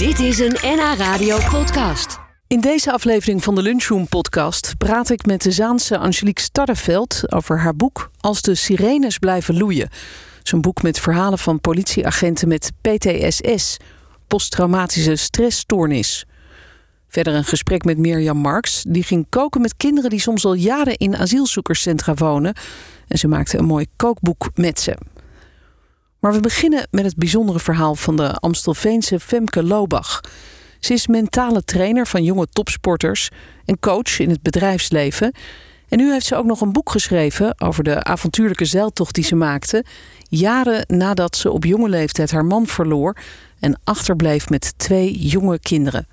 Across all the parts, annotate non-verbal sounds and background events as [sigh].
Dit is een NH Radio podcast. In deze aflevering van de Lunchroom podcast praat ik met de Zaanse Angelique Starreveld over haar boek Als de sirenes blijven loeien. Zo'n boek met verhalen van politieagenten met PTSS, posttraumatische stressstoornis. Verder een gesprek met Mirjam Marks. Die ging koken met kinderen die soms al jaren in asielzoekerscentra wonen. En ze maakte een mooi kookboek met ze. Maar we beginnen met het bijzondere verhaal van de Amstelveense Femke Lobach. Ze is mentale trainer van jonge topsporters en coach in het bedrijfsleven. En nu heeft ze ook nog een boek geschreven over de avontuurlijke zeiltocht die ze maakte. Jaren nadat ze op jonge leeftijd haar man verloor en achterbleef met twee jonge kinderen.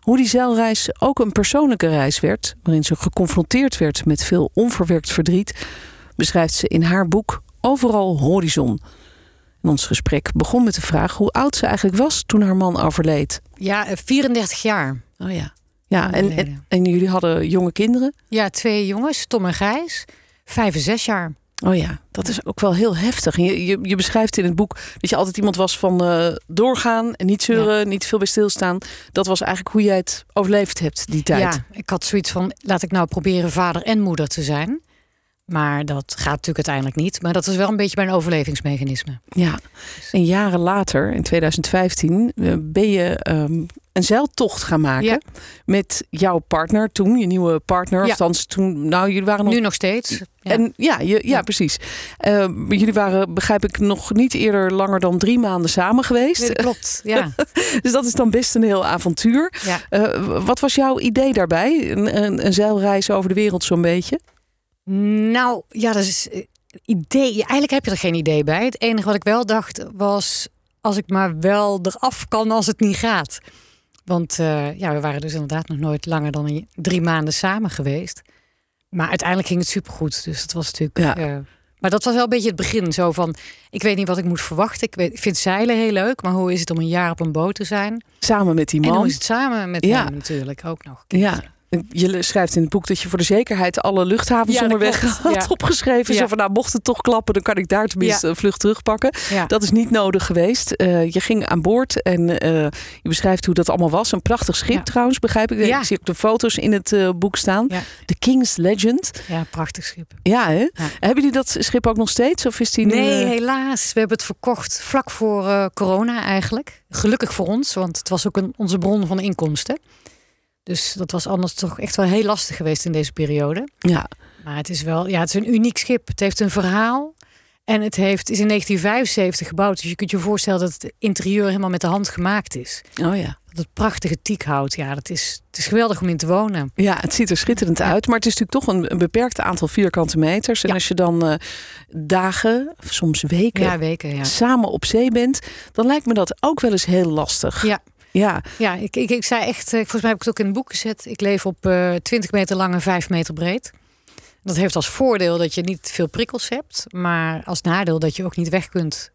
Hoe die zeilreis ook een persoonlijke reis werd, waarin ze geconfronteerd werd met veel onverwerkt verdriet, beschrijft ze in haar boek Overal Horizon. En ons gesprek begon met de vraag hoe oud ze eigenlijk was toen haar man overleed. Ja, eh, 34 jaar. Oh ja. Ja, en, geleden. en, en jullie hadden jonge kinderen? Ja, twee jongens, Tom en Gijs. Vijf en zes jaar. Oh ja, dat is ook wel heel heftig. Je, je beschrijft in het boek dat je altijd iemand was van eh, doorgaan en niet zeuren, niet veel bij stilstaan. Dat was eigenlijk hoe jij het overleefd hebt die tijd. Ja, ik had zoiets van, laat ik nou proberen vader en moeder te zijn. Maar dat gaat natuurlijk uiteindelijk niet. Maar dat is wel een beetje mijn overlevingsmechanisme. Ja. En jaren later, in 2015, eh, ben je ehm, een zeiltocht gaan maken Ja. met jouw partner toen, je nieuwe partner. Ja. Althans, toen, nou, jullie waren nog Nu nog steeds. Ja. En ja, je, ja, precies. Eh, maar jullie waren, begrijp ik, nog niet eerder langer dan drie maanden samen geweest. Nee, klopt. Ja. [laughs] Dus dat is dan best een heel avontuur. ja. Eh, wat was jouw idee daarbij? Een, een, een zeilreis over de wereld zo'n beetje? Nou, ja, dat is eh, idee. Eigenlijk heb je er geen idee bij. Het enige wat ik wel dacht was, als ik maar wel eraf kan als het niet gaat. Want eh, ja, we waren dus inderdaad nog nooit langer dan drie maanden samen geweest. Maar uiteindelijk ging het supergoed. Dus dat was natuurlijk. Ja. eh, maar dat was wel een beetje het begin. Zo van, ik weet niet wat ik moet verwachten. Ik, weet, ik vind zeilen heel leuk, maar hoe is het om een jaar op een boot te zijn? Samen met die En hoe man. is het samen met Ja. hem natuurlijk ook nog. Ja. Je schrijft in het boek dat je voor de zekerheid alle luchthavens Ja, onderweg klopt. had Ja. opgeschreven. Zo van, nou, mocht het toch klappen, dan kan ik daar tenminste een vlucht terugpakken. Dat is niet nodig geweest. Eh, je ging aan boord en eh, je beschrijft hoe dat allemaal was. Een prachtig schip trouwens, begrijp ik. Ik zie ook de foto's in het eh, boek staan. De King's Legend. ja, prachtig schip. Ja, hè? Hebben jullie dat schip ook nog steeds? Of is die nu... Nee, helaas. We hebben het verkocht vlak voor corona eigenlijk. Gelukkig voor ons, want het was ook een, onze bron van inkomsten. Dus dat was anders toch echt wel heel lastig geweest in deze periode. Ja, Maar het is wel, ja, het is een uniek schip. Het heeft een verhaal. En het heeft, is in 1975 gebouwd. Dus je kunt je voorstellen dat het interieur helemaal met de hand gemaakt is. oh ja. Dat het prachtige tiekhout. Ja, dat is, het is geweldig om in te wonen. Ja, het ziet er schitterend uit. Maar het is natuurlijk toch een, een beperkt aantal vierkante meters. En Ja. als je dan eh, dagen, soms weken, Ja, weken, ja. samen op zee bent... dan lijkt me dat ook wel eens heel lastig. Ja. Ja, Ja, ik, ik, ik zei echt, eh, volgens mij heb ik het ook in het boek gezet. Ik leef op eh 20 meter lang en 5 meter breed. Dat heeft als voordeel dat je niet veel prikkels hebt. Maar als nadeel dat je ook niet weg kunt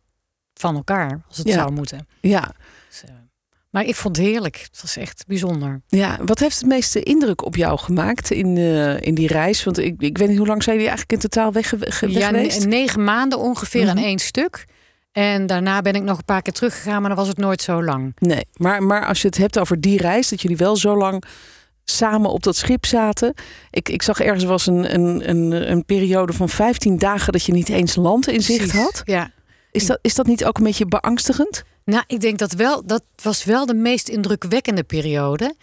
van elkaar als het Ja. zou moeten. ja, Dus, eh, maar ik vond het heerlijk. Het was echt bijzonder. ja. Wat heeft het meeste indruk op jou gemaakt in, in die reis? Want ik, ik weet niet hoe lang zijn jullie eigenlijk in totaal weg, weg Ja, geweest? ne- negen maanden ongeveer Mhm. aan één stuk. En daarna ben ik nog een paar keer teruggegaan, maar dan was het nooit zo lang. Nee, maar, maar als je het hebt over die reis, dat jullie wel zo lang samen op dat schip zaten. Ik, ik zag ergens was een, een, een, een periode van 15 dagen dat je niet eens land in zicht Precies. had. Ja. Is dat, is dat niet ook een beetje beangstigend? Nou, ik denk dat wel, dat was wel de meest indrukwekkende periode.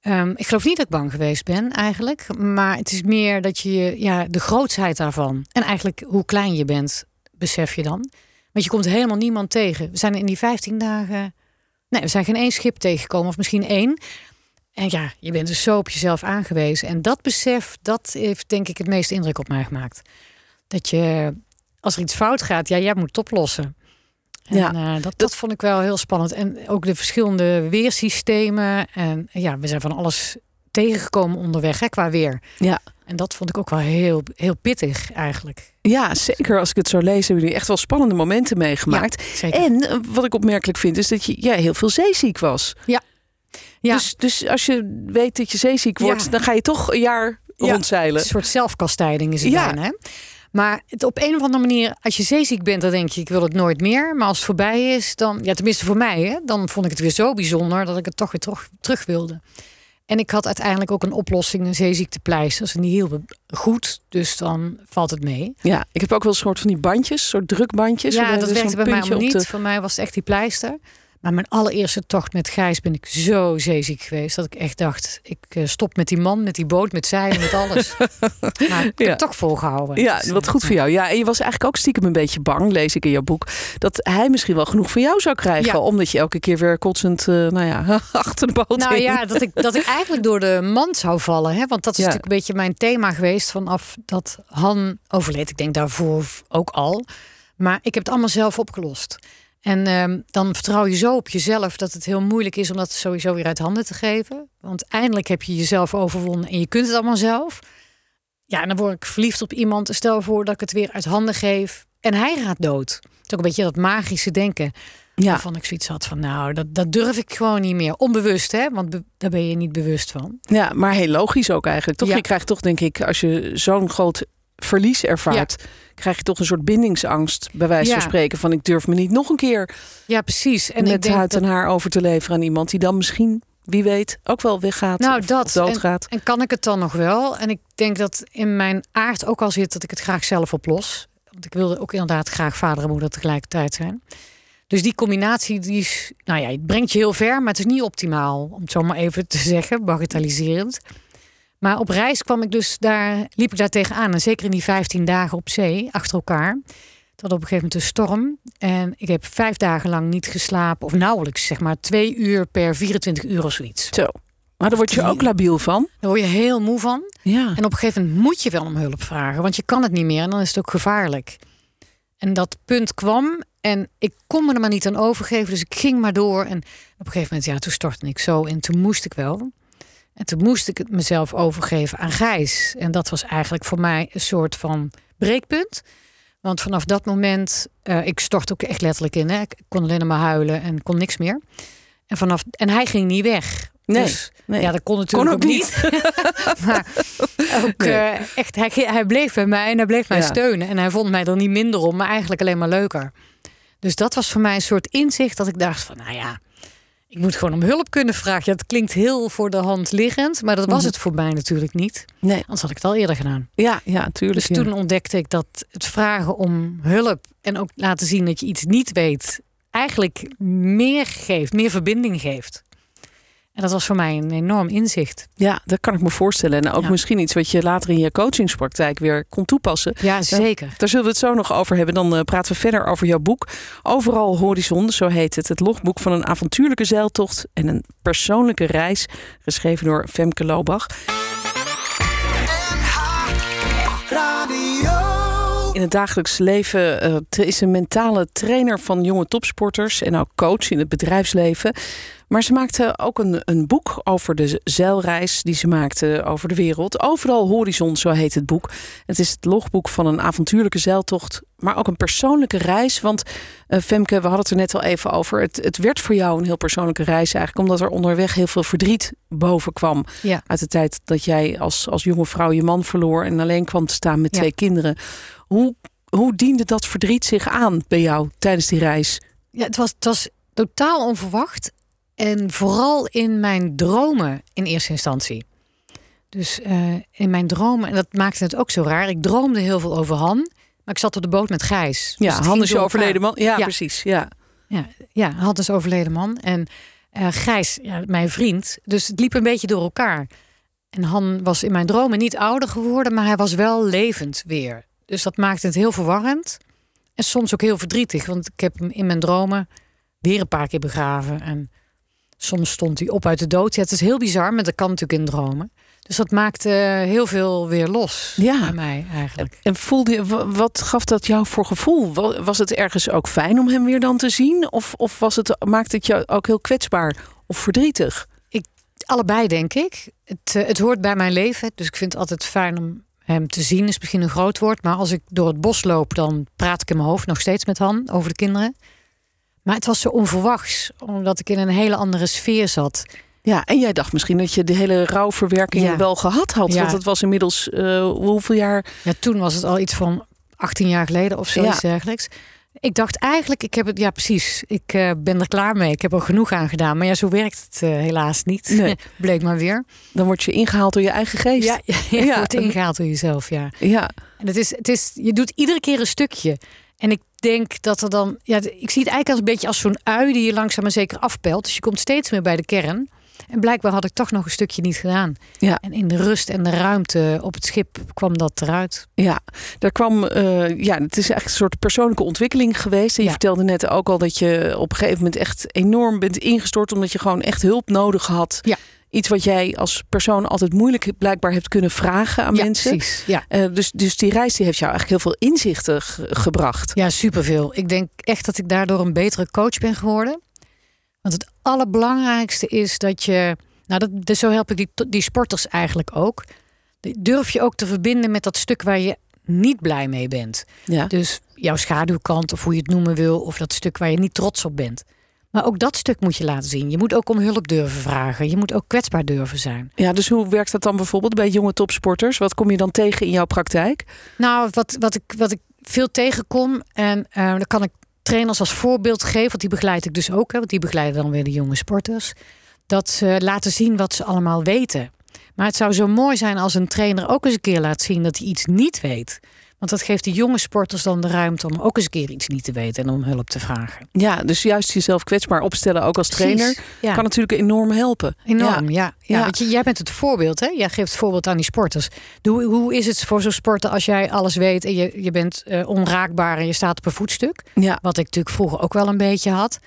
Ehm, ik geloof niet dat ik bang geweest ben eigenlijk. Maar het is meer dat je ja, de grootsheid daarvan. En eigenlijk hoe klein je bent, besef je dan. Want je komt helemaal niemand tegen. We zijn in die 15 dagen. Nee, we zijn geen één schip tegengekomen, of misschien één. En ja, je bent dus zo op jezelf aangewezen. En dat besef, dat heeft denk ik het meeste indruk op mij gemaakt. Dat je, als er iets fout gaat, ja, jij moet het oplossen. En, Ja, eh, dat, dat vond ik wel heel spannend. En ook de verschillende weersystemen. En ja, we zijn van alles tegengekomen onderweg hè, qua weer. Ja. En dat vond ik ook wel heel, heel pittig eigenlijk. Ja, zeker. Als ik het zo lees, hebben jullie echt wel spannende momenten meegemaakt. En eh, wat ik opmerkelijk vind, is dat je ja, heel veel zeeziek was. Ja. Dus, dus als je weet dat je zeeziek wordt, Ja. dan ga je toch een jaar Ja, rondzeilen. Een soort zelfkastijding is het Ja. bijna. Hè? Maar het, op een of andere manier, als je zeeziek bent, dan denk je, ik wil het nooit meer. Maar als het voorbij is, dan, ja, tenminste voor mij, hè, dan vond ik het weer zo bijzonder dat ik het toch weer terug, terug wilde. En ik had uiteindelijk ook een oplossing, een zeeziektepleisters. En die hielden goed, dus dan valt het mee. Ja, ik heb ook wel een soort van die bandjes, soort drukbandjes. Ja, dat werkte bij mij niet. de- Voor mij was het echt die pleister. Maar mijn allereerste tocht met Gijs ben ik zo zeeziek geweest... dat ik echt dacht, ik eh, stop met die man, met die boot, met zeilen, met alles. [laughs] maar ik heb Ja. toch volgehouden. Ja, Dus, wat eh, goed voor jou. Ja, en je was eigenlijk ook stiekem een beetje bang, lees ik in jouw boek, dat hij misschien wel genoeg van jou zou krijgen, Ja. omdat je elke keer weer kotsend, eh, nou ja, [laughs] achter de boot Nou ja, dat ik, dat ik eigenlijk door de mand zou vallen. Hè? Want dat is Ja. natuurlijk een beetje mijn thema geweest vanaf dat Han overleed. Ik denk daarvoor ook al. Maar ik heb het allemaal zelf opgelost. En ehm, dan vertrouw je zo op jezelf dat het heel moeilijk is om dat sowieso weer uit handen te geven. Want eindelijk heb je jezelf overwonnen en je kunt het allemaal zelf. Ja, en dan word ik verliefd op iemand. Stel voor dat ik het weer uit handen geef en hij gaat dood. Het is ook een beetje dat magische denken. Ja. Waarvan ik zoiets had van, nou, dat, dat durf ik gewoon niet meer. Onbewust, hè? Want be- daar ben je niet bewust van. Ja, maar heel logisch ook eigenlijk. Toch? Ja. Je krijgt toch, denk ik, als je zo'n groot verlies ervaart, krijg je toch een soort bindingsangst, bij wijze Ja. van spreken, van ik durf me niet nog een keer Ja, precies. En met huid en haar over te leveren aan iemand die dan misschien, wie weet, ook wel weggaat Nou, of, dat. doodgaat. en kan ik het dan nog wel? En ik denk dat in mijn aard ook al zit dat ik het graag zelf oplos. Want ik wilde ook inderdaad graag vader en moeder tegelijkertijd zijn. Dus die combinatie, die is, nou ja, het brengt je heel ver, maar het is niet optimaal, om het zo maar even te zeggen, bagatelliserend. Maar op reis kwam ik dus daar, liep ik daar tegenaan. En zeker in die 15 dagen op zee, achter elkaar. Had op een gegeven moment een storm. En ik heb vijf dagen lang niet geslapen. Of nauwelijks, zeg maar twee uur per 24 uur of zoiets. Zo. Maar daar word je ook labiel van. Daar word je heel moe van. Ja. En op een gegeven moment moet je wel om hulp vragen. Want je kan het niet meer en dan is het ook gevaarlijk. En dat punt kwam en ik kon me er maar niet aan overgeven. Dus ik ging maar door. En op een gegeven moment, ja, toen stortte ik zo. En toen moest ik wel. En toen moest ik het mezelf overgeven aan Gijs. En dat was eigenlijk voor mij een soort van breekpunt. Want vanaf dat moment, eh, ik stort ook echt letterlijk in. Hè. Ik kon alleen maar huilen en kon niks meer. En, vanaf, en hij ging niet weg. Nee, Dus, nee. Ja, dat kon natuurlijk Kon ook ook niet. [laughs] maar ook Nee. eh, echt, hij, hij bleef bij mij en hij bleef mij Ja. steunen. En hij vond mij er niet minder om, maar eigenlijk alleen maar leuker. Dus dat was voor mij een soort inzicht dat ik dacht van, nou ja, ik moet gewoon om hulp kunnen vragen. Ja, het klinkt heel voor de hand liggend, maar dat was Mhm. het voor mij natuurlijk niet. Nee. Anders had ik het al eerder gedaan. Ja, ja, tuurlijk. Dus ja. toen ontdekte ik dat het vragen om hulp en ook laten zien dat je iets niet weet, eigenlijk meer geeft, meer verbinding geeft. En dat was voor mij een enorm inzicht. Ja, dat kan ik me voorstellen. En ook Ja. misschien iets wat je later in je coachingspraktijk weer kon toepassen. Ja, zeker. Daar zullen we het zo nog over hebben. Dan eh, praten we verder over jouw boek. Overal Horizon, zo heet het. Het logboek van een avontuurlijke zeiltocht en een persoonlijke reis. Geschreven door Femke Lobach. In het dagelijks leven t- is een mentale trainer van jonge topsporters en ook coach in het bedrijfsleven. Maar ze maakte ook een, een boek over de zeilreis die ze maakte over de wereld. Overal Horizon, zo heet het boek. Het is het logboek van een avontuurlijke zeiltocht, maar ook een persoonlijke reis. Want eh, Femke, we hadden het er net al even over. Het, het werd voor jou een heel persoonlijke reis eigenlijk, omdat er onderweg heel veel verdriet boven kwam. Ja. Uit de tijd dat jij als, als jonge vrouw je man verloor en alleen kwam te staan met Ja. twee kinderen. Hoe, hoe diende dat verdriet zich aan bij jou tijdens die reis? Ja, het was, het was totaal onverwacht. En vooral in mijn dromen in eerste instantie. Dus eh, in mijn dromen, en dat maakte het ook zo raar. Ik droomde heel veel over Han, maar ik zat op de boot met Gijs. Dus Ja, het Han is je overleden man. Ja, Ja. precies. Ja. Ja, ja, Han is overleden man. En eh, Gijs, ja, mijn vriend. Dus het liep een beetje door elkaar. En Han was in mijn dromen niet ouder geworden, maar hij was wel levend weer. Dus dat maakte het heel verwarrend. En soms ook heel verdrietig, want ik heb hem in mijn dromen weer een paar keer begraven. En soms stond hij op uit de dood. Ja, het is heel bizar, maar dat kan natuurlijk in dromen. Dus dat maakte heel veel weer los Ja. bij mij eigenlijk. En voelde je, wa- wat gaf dat jou voor gevoel? Wa- Was het ergens ook fijn om hem weer dan te zien? Of, of was het, maakte het jou ook heel kwetsbaar of verdrietig? Allebei, denk ik. Het, eh, het hoort bij mijn leven. Dus ik vind het altijd fijn om hem te zien. Is misschien een groot woord. Maar als ik door het bos loop, dan praat ik in mijn hoofd nog steeds met Han over de kinderen. Maar het was zo onverwachts, omdat ik in een hele andere sfeer zat. Ja, en jij dacht misschien dat je de hele rouwverwerking Ja. wel gehad had. Ja. Want het was inmiddels, eh, hoeveel jaar? Ja, toen was het al iets van 18 jaar geleden of zoiets Ja. dergelijks. Ik dacht eigenlijk, ik heb het, ja precies, ik eh, ben er klaar mee. Ik heb er genoeg aan gedaan. Maar ja, zo werkt het eh, helaas niet. Nee. [laughs] Bleek maar weer. Dan word je ingehaald door je eigen geest. Ja, [laughs] ja, je Ja. wordt ingehaald door jezelf, ja. ja. En het is, het is, je doet iedere keer een stukje. En ik denk dat er dan, ja, ik zie het eigenlijk als een beetje als zo'n ui die je langzaam maar zeker afpelt. Dus je komt steeds meer bij de kern. En blijkbaar had ik toch nog een stukje niet gedaan. Ja. En in de rust en de ruimte op het schip kwam dat eruit. Ja, daar kwam, eh, ja, het is echt een soort persoonlijke ontwikkeling geweest. En je Ja. vertelde net ook al dat je op een gegeven moment echt enorm bent ingestort, omdat je gewoon echt hulp nodig had. Ja. Iets wat jij als persoon altijd moeilijk blijkbaar hebt kunnen vragen aan ja, mensen. precies. Ja. Eh, dus, dus die reis die heeft jou eigenlijk heel veel inzichten ge- gebracht. Ja, superveel. Ik denk echt dat ik daardoor een betere coach ben geworden. Want het allerbelangrijkste is dat je. Nou, dat, dus zo help ik die, die sporters eigenlijk ook. Durf je ook te verbinden met dat stuk waar je niet blij mee bent. Ja. Dus jouw schaduwkant, of hoe je het noemen wil, of dat stuk waar je niet trots op bent. Maar ook dat stuk moet je laten zien. Je moet ook om hulp durven vragen. Je moet ook kwetsbaar durven zijn. ja, dus hoe werkt dat dan bijvoorbeeld bij jonge topsporters? Wat kom je dan tegen in jouw praktijk? Nou, wat, wat, ik, wat ik veel tegenkom, en eh, dan kan ik trainers als voorbeeld geven, want die begeleid ik dus ook, hè, want die begeleiden dan weer de jonge sporters, dat ze laten zien wat ze allemaal weten. Maar het zou zo mooi zijn als een trainer ook eens een keer laat zien dat hij iets niet weet. Want dat geeft de jonge sporters dan de ruimte om ook eens een keer iets niet te weten en om hulp te vragen. Ja, dus juist jezelf kwetsbaar opstellen, ook als trainer, ja. kan natuurlijk enorm helpen. Enorm, ja. ja. Ja. Want je, jij bent het voorbeeld, hè? Jij geeft het voorbeeld aan die sporters. Hoe, hoe is het voor zo'n sporter als jij alles weet en je, je bent eh, onraakbaar en je staat op een voetstuk? Ja, Wat ik natuurlijk vroeger ook wel een beetje had.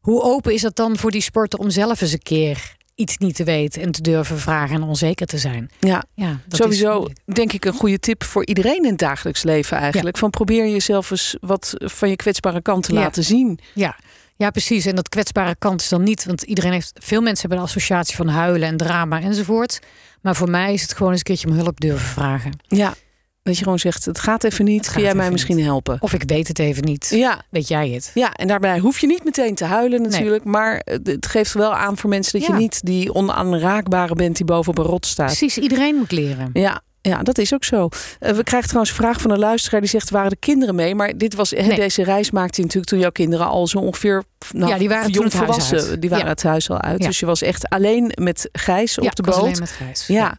Hoe open is dat dan voor die sporter om zelf eens een keer iets niet te weten en te durven vragen en onzeker te zijn? ja. Ja, is Sowieso denk ik een goede tip voor iedereen in het dagelijks leven eigenlijk. Van probeer jezelf eens wat van je kwetsbare kant te Ja. laten zien. Ja. ja, precies. En dat kwetsbare kant is dan niet, want iedereen heeft, veel mensen hebben een associatie van huilen en drama enzovoort. Maar voor mij is het gewoon eens een keertje om hulp durven vragen. Ja, dat je gewoon zegt, het gaat even niet. Kun jij mij misschien helpen? Of ik weet het even niet. Ja, Weet jij het? ja, en daarbij hoef je niet meteen te huilen natuurlijk. Maar het het geeft wel aan voor mensen dat je niet die onaanraakbare bent die boven op een rot staat. Precies, iedereen moet leren. Ja, ja, dat is ook zo. Eh, we krijgen trouwens een vraag van een luisteraar die zegt: waren de kinderen mee? Maar dit was, Nee. deze reis maakte je natuurlijk toen jouw kinderen al zo ongeveer nou, Ja, die waren jong volwassen. uit. Die waren Ja. het huis al uit. Ja. Dus je was echt alleen met Gijs op de boot. alleen met Gijs. Ja.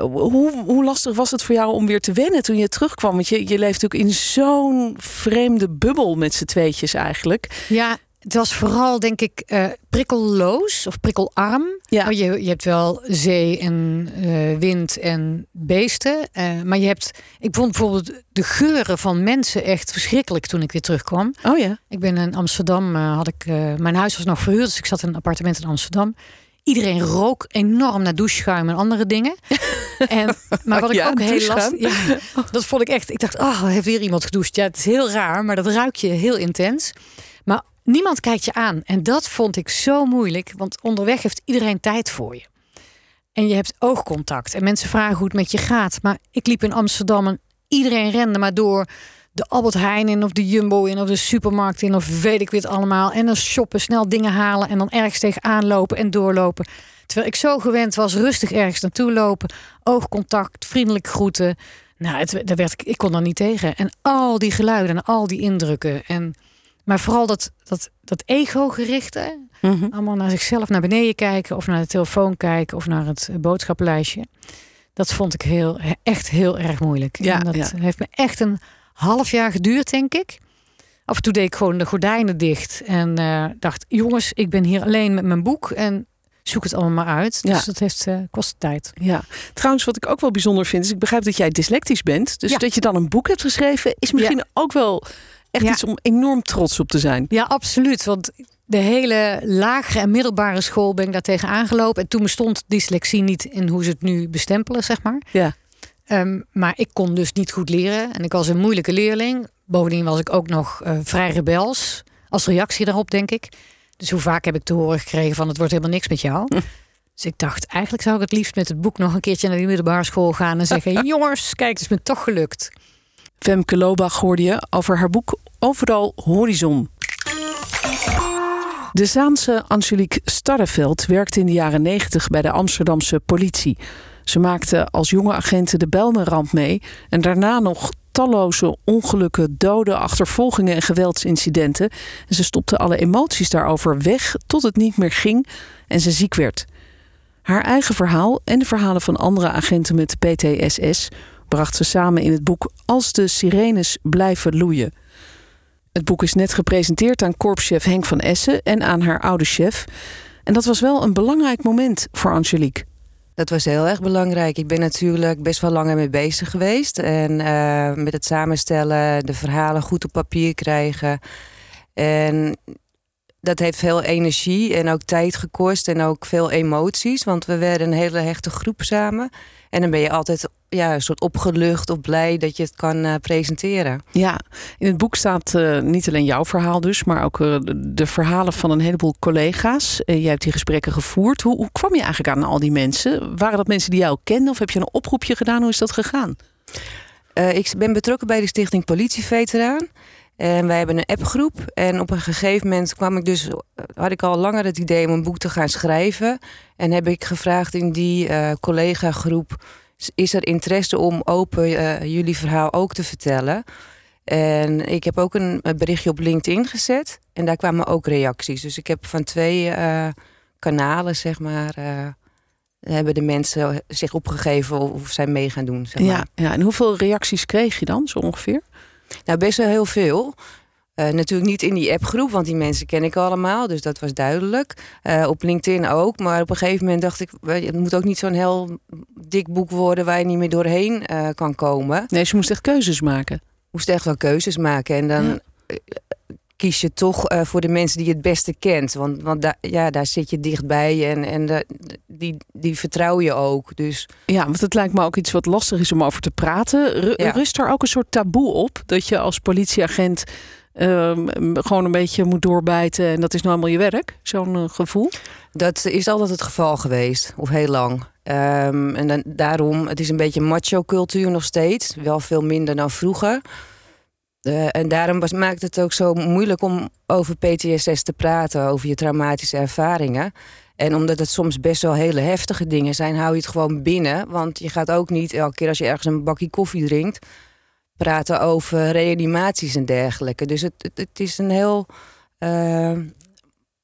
Hoe, hoe lastig was het voor jou om weer te wennen toen je terugkwam? Want je, je leeft natuurlijk in zo'n vreemde bubbel met z'n tweetjes eigenlijk. Ja, het was vooral denk ik eh, prikkelloos of prikkelarm. Ja. Oh, je, je hebt wel zee en eh, wind en beesten. eh, maar je hebt, ik vond bijvoorbeeld de geuren van mensen echt verschrikkelijk toen ik weer terugkwam. Oh ja. Ik ben in Amsterdam, had ik, mijn huis was nog verhuurd, dus ik zat in een appartement in Amsterdam. Iedereen rook enorm naar doucheschuim en andere dingen. [laughs] en, maar wat ik Ja, ook heel lastig... Ja, dat vond ik echt... Ik dacht, oh, heeft weer iemand gedoucht. Ja, het is heel raar, maar dat ruik je heel intens. Maar niemand kijkt je aan. En dat vond ik zo moeilijk. Want onderweg heeft iedereen tijd voor je. En je hebt oogcontact. En mensen vragen hoe het met je gaat. Maar ik liep in Amsterdam en iedereen rende maar door de Albert Heijn in of de Jumbo in of de supermarkt in of weet ik wat allemaal. En dan shoppen, snel dingen halen en dan ergens tegenaan lopen en doorlopen. Terwijl ik zo gewend was, rustig ergens naartoe lopen, oogcontact, vriendelijk groeten. Nou, het, daar werd ik, ik kon er niet tegen. En al die geluiden en al die indrukken. En, maar vooral dat, dat, dat ego-gerichte. Mhm. Allemaal naar zichzelf naar beneden kijken of naar de telefoon kijken of naar het boodschappenlijstje. Dat vond ik heel, echt heel erg moeilijk. Ja, en dat ja. heeft me echt een half jaar geduurd, denk ik. Af en toe deed ik gewoon de gordijnen dicht en eh, dacht: jongens, ik ben hier alleen met mijn boek en zoek het allemaal maar uit. Ja. Dus dat heeft eh, kost tijd. Ja, trouwens, wat ik ook wel bijzonder vind, is ik begrijp dat jij dyslectisch bent. Dus Ja. dat je dan een boek hebt geschreven, is misschien ook wel echt iets om enorm trots op te zijn. Ja, absoluut. Want de hele lagere en middelbare school ben ik daar tegen aangelopen. En toen bestond dyslexie niet in hoe ze het nu bestempelen, zeg maar. Ja. Ehm, maar ik kon dus niet goed leren. En ik was een moeilijke leerling. Bovendien was ik ook nog eh, vrij rebels. Als reactie daarop, denk ik. Dus hoe vaak heb ik te horen gekregen van het wordt helemaal niks met jou. Dus ik dacht, eigenlijk zou ik het liefst met het boek nog een keertje naar die middelbare school gaan en zeggen: [laughs] Jongens, kijk, het is me toch gelukt. Femke Lobach hoorde je over haar boek Overal Horizon. De Zaanse Angelique Starreveld werkte in de jaren 90 bij de Amsterdamse politie. Ze maakte als jonge agenten de Belmenramp mee en daarna nog talloze ongelukken, doden, achtervolgingen en geweldsincidenten. En ze stopte alle emoties daarover weg tot het niet meer ging en ze ziek werd. Haar eigen verhaal en de verhalen van andere agenten met PTSS bracht ze samen in het boek Als de sirenes blijven loeien. Het boek is net gepresenteerd aan korpschef Henk van Essen en aan haar oude chef. En dat was wel een belangrijk moment voor Angelique. Dat was heel erg belangrijk. Ik ben natuurlijk best wel lang ermee bezig geweest. En uh, met het samenstellen, de verhalen goed op papier krijgen. En dat heeft veel energie en ook tijd gekost en ook veel emoties. Want we werden een hele hechte groep samen. En dan ben je altijd ja, een soort opgelucht of blij dat je het kan uh, presenteren. Ja, in het boek staat uh, niet alleen jouw verhaal dus, maar ook uh, de verhalen van een heleboel collega's. jij hebt die gesprekken gevoerd. Hoe, hoe, kwam je eigenlijk aan al die mensen? Waren dat mensen die jou kenden of heb je een oproepje gedaan? Hoe is dat gegaan? ik ben betrokken bij de Stichting Politieveteraan. En wij hebben een appgroep. En op een gegeven moment kwam ik dus, had ik al langer het idee om een boek te gaan schrijven. En heb ik gevraagd in die uh, collega-groep: is er interesse om open uh, jullie verhaal ook te vertellen? En ik heb ook een, berichtje op LinkedIn gezet. En daar kwamen ook reacties. Dus ik heb van twee uh, kanalen, zeg maar. hebben de mensen zich opgegeven of zij mee gaan doen. Zeg maar. ja, ja, en hoeveel reacties kreeg je dan zo ongeveer? Nou, best wel heel veel. Uh, natuurlijk niet in die appgroep, want die mensen ken ik allemaal, dus dat was duidelijk. Uh, op LinkedIn ook, maar op een gegeven moment dacht ik, het moet ook niet zo'n heel dik boek worden waar je niet meer doorheen uh, kan komen. Nee, ze moest echt keuzes maken. Moest echt wel keuzes maken en dan ja. kies je toch voor de mensen die je het beste kent, want, want da ja, daar zit je dichtbij en, en de, die, die vertrouw je ook. Dus... Ja, want het lijkt me ook iets wat lastig is om over te praten. Ja. Rust er ook een soort taboe op dat je als politieagent Um, gewoon een beetje moet doorbijten en dat is nou allemaal je werk, zo'n uh, gevoel? Dat is altijd het geval geweest, of heel lang. Um, en dan, daarom, het is een beetje macho-cultuur nog steeds, wel veel minder dan vroeger. Uh, en daarom was, maakt het ook zo moeilijk om over PTSS te praten, over je traumatische ervaringen. En omdat het soms best wel hele heftige dingen zijn, hou je het gewoon binnen. Want je gaat ook niet elke keer als je ergens een bakje koffie drinkt praten over reanimaties en dergelijke. Dus het, het, is een heel uh,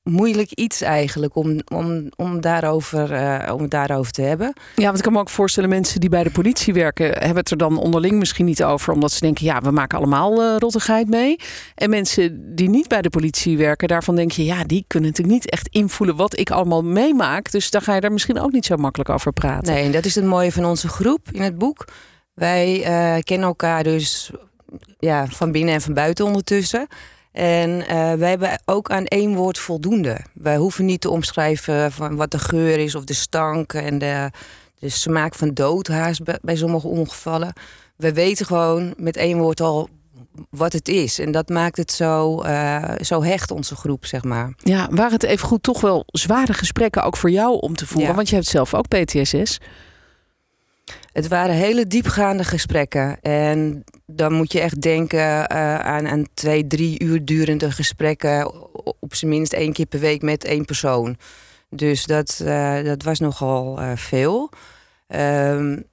moeilijk iets eigenlijk om, om, om, daarover, uh, om het daarover te hebben. Ja, want ik kan me ook voorstellen, mensen die bij de politie werken, hebben het er dan onderling misschien niet over, omdat ze denken, ja, we maken allemaal uh, rottigheid mee. En mensen die niet bij de politie werken, daarvan denk je, ja, die kunnen natuurlijk niet echt invoelen wat ik allemaal meemaak. Dus daar ga je daar misschien ook niet zo makkelijk over praten. Nee, en dat is het mooie van onze groep in het boek. Wij uh, kennen elkaar dus ja, van binnen en van buiten ondertussen. En uh, wij hebben ook aan één woord voldoende. Wij hoeven niet te omschrijven van wat de geur is of de stank en de, de smaak van doodhaas bij, bij sommige ongevallen. We weten gewoon met één woord al wat het is. En dat maakt het zo, uh, zo hecht, onze groep, zeg maar. Ja, waren het even goed toch wel zware gesprekken ook voor jou om te voeren? Ja. Want je hebt zelf ook PTSS. Het waren hele diepgaande gesprekken. En dan moet je echt denken uh, aan, twee, drie uur durende gesprekken. Op zijn minst één keer per week met één persoon. Dus dat, uh, dat was nogal uh, veel. Um,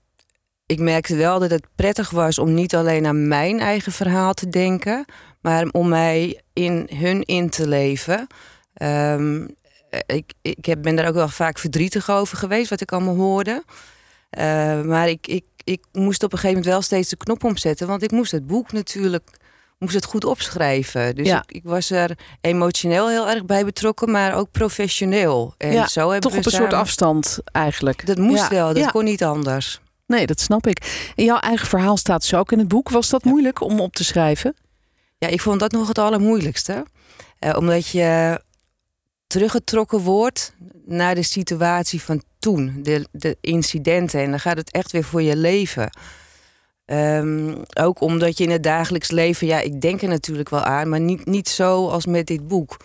ik merkte wel dat het prettig was om niet alleen aan mijn eigen verhaal te denken, maar om mij in hun in te leven. Um, ik ik ben daar ook wel vaak verdrietig over geweest, wat ik allemaal hoorde. Uh, maar ik, ik, ik moest op een gegeven moment wel steeds de knop omzetten. Want ik moest het boek natuurlijk moest het goed opschrijven. Dus ja. ik, ik, was er emotioneel heel erg bij betrokken, maar ook professioneel. En ja, zo hebben toch we op een samen... soort afstand eigenlijk. Dat moest ja. wel, dat kon niet anders. Nee, dat snap ik. En jouw eigen verhaal staat dus ook in het boek. Was dat moeilijk om op te schrijven? Ja, ik vond dat nog het allermoeilijkste. Uh, omdat je teruggetrokken wordt naar de situatie van toen, de, de incidenten. En dan gaat het echt weer voor je leven. Um, ook omdat je in het dagelijks leven, ja, ik denk er natuurlijk wel aan, maar niet, niet zo als met dit boek.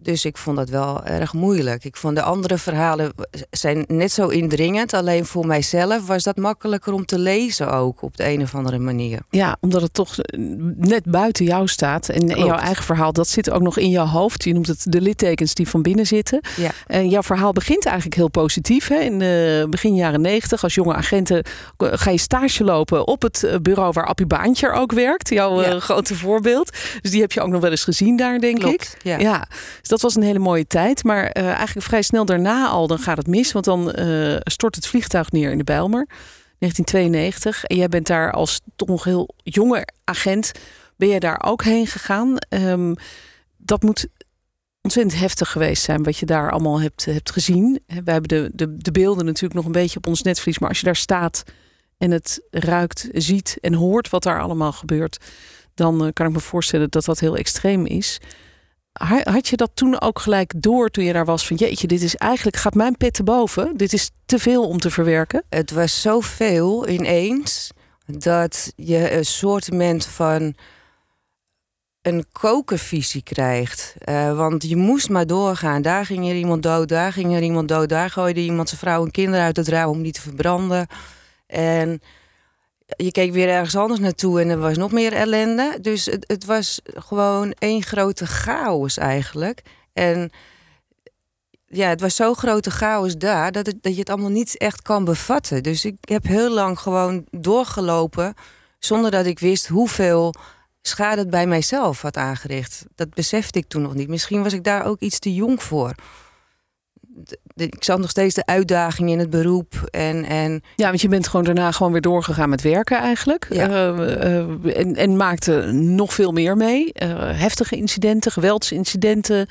Dus ik vond dat wel erg moeilijk. Ik vond de andere verhalen zijn net zo indringend. Alleen voor mijzelf was dat makkelijker om te lezen ook op de een of andere manier. Ja, omdat het toch eh, net buiten jou staat. En Klopt. jouw eigen verhaal, dat zit ook nog in jouw hoofd. Je noemt het de littekens die van binnen zitten. Ja. En jouw verhaal begint eigenlijk heel positief. Hè? In de begin jaren negentig, als jonge agenten, eh, ga je stage lopen op het eh, bureau waar Appie Baantjer ook werkt. Jouw Ja. eh, grote voorbeeld. Dus die heb je ook nog wel eens gezien daar, denk ik. Klopt, ja. Dus dat was een hele mooie tijd. Maar eh, eigenlijk vrij snel daarna al, dan gaat het mis. Want dan eh, stort het vliegtuig neer in de Bijlmer. 1992. En jij bent daar als toch nog heel jonge agent. Ben jij daar ook heen gegaan? Ehm, dat moet ontzettend heftig geweest zijn wat je daar allemaal hebt, hebt gezien. We hebben de, de, de beelden natuurlijk nog een beetje op ons netvlies. Maar als je daar staat en het ruikt, ziet en hoort wat daar allemaal gebeurt... dan eh, kan ik me voorstellen dat dat heel extreem is. Ha- Had je dat toen ook gelijk door toen je daar was? Van jeetje, dit is eigenlijk, gaat mijn pet te boven. Dit is te veel om te verwerken. Het was zoveel ineens dat je een soort van een kokenvisie krijgt. Eh, want je moest maar doorgaan. Daar ging er iemand dood, daar ging er iemand dood, daar gooide iemand zijn vrouw en kinderen uit het raam om die te verbranden. En je keek weer ergens anders naartoe en er was nog meer ellende. Dus het, het was gewoon één grote chaos eigenlijk. En ja, het was zo'n grote chaos daar dat, het, dat je het allemaal niet echt kan bevatten. Dus ik heb heel lang gewoon doorgelopen zonder dat ik wist hoeveel schade het bij mijzelf had aangericht. Dat besefte ik toen nog niet. Misschien was ik daar ook iets te jong voor. Ik zag nog steeds de uitdaging in het beroep en, en Ja, want je bent gewoon daarna gewoon weer doorgegaan met werken eigenlijk. Ja. Eh, eh, en, en maakte nog veel meer mee. Eh, heftige incidenten, geweldsincidenten,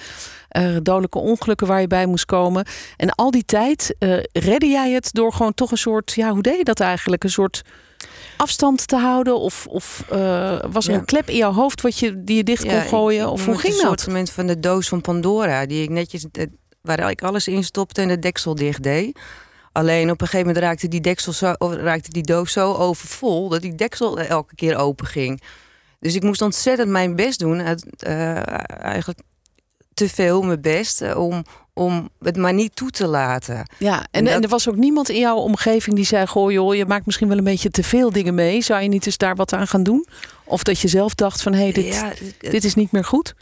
dodelijke ongelukken waar je bij moest komen. En al die tijd redde jij het door gewoon toch een soort, ja, hoe deed je dat eigenlijk? Een soort afstand te houden? Of, of was er Ja. een klep in jouw hoofd wat je, die je dicht kon Ja, gooien? of hoe ging een dat? soort van de doos van Pandora, die ik netjes, waar ik alles in stopte en de deksel dicht deed. Alleen op een gegeven moment raakte die, deksel zo, raakte die doos zo overvol dat die deksel elke keer open ging. Dus ik moest ontzettend mijn best doen. Eh, eigenlijk te veel mijn best eh, om, om het maar niet toe te laten. Ja, en, En dat- en er was ook niemand in jouw omgeving die zei: Goh, joh, je maakt misschien wel een beetje te veel dingen mee. Zou je niet eens daar wat aan gaan doen? Of dat je zelf dacht: van hé, hey, dit, Ja, dit is niet meer goed.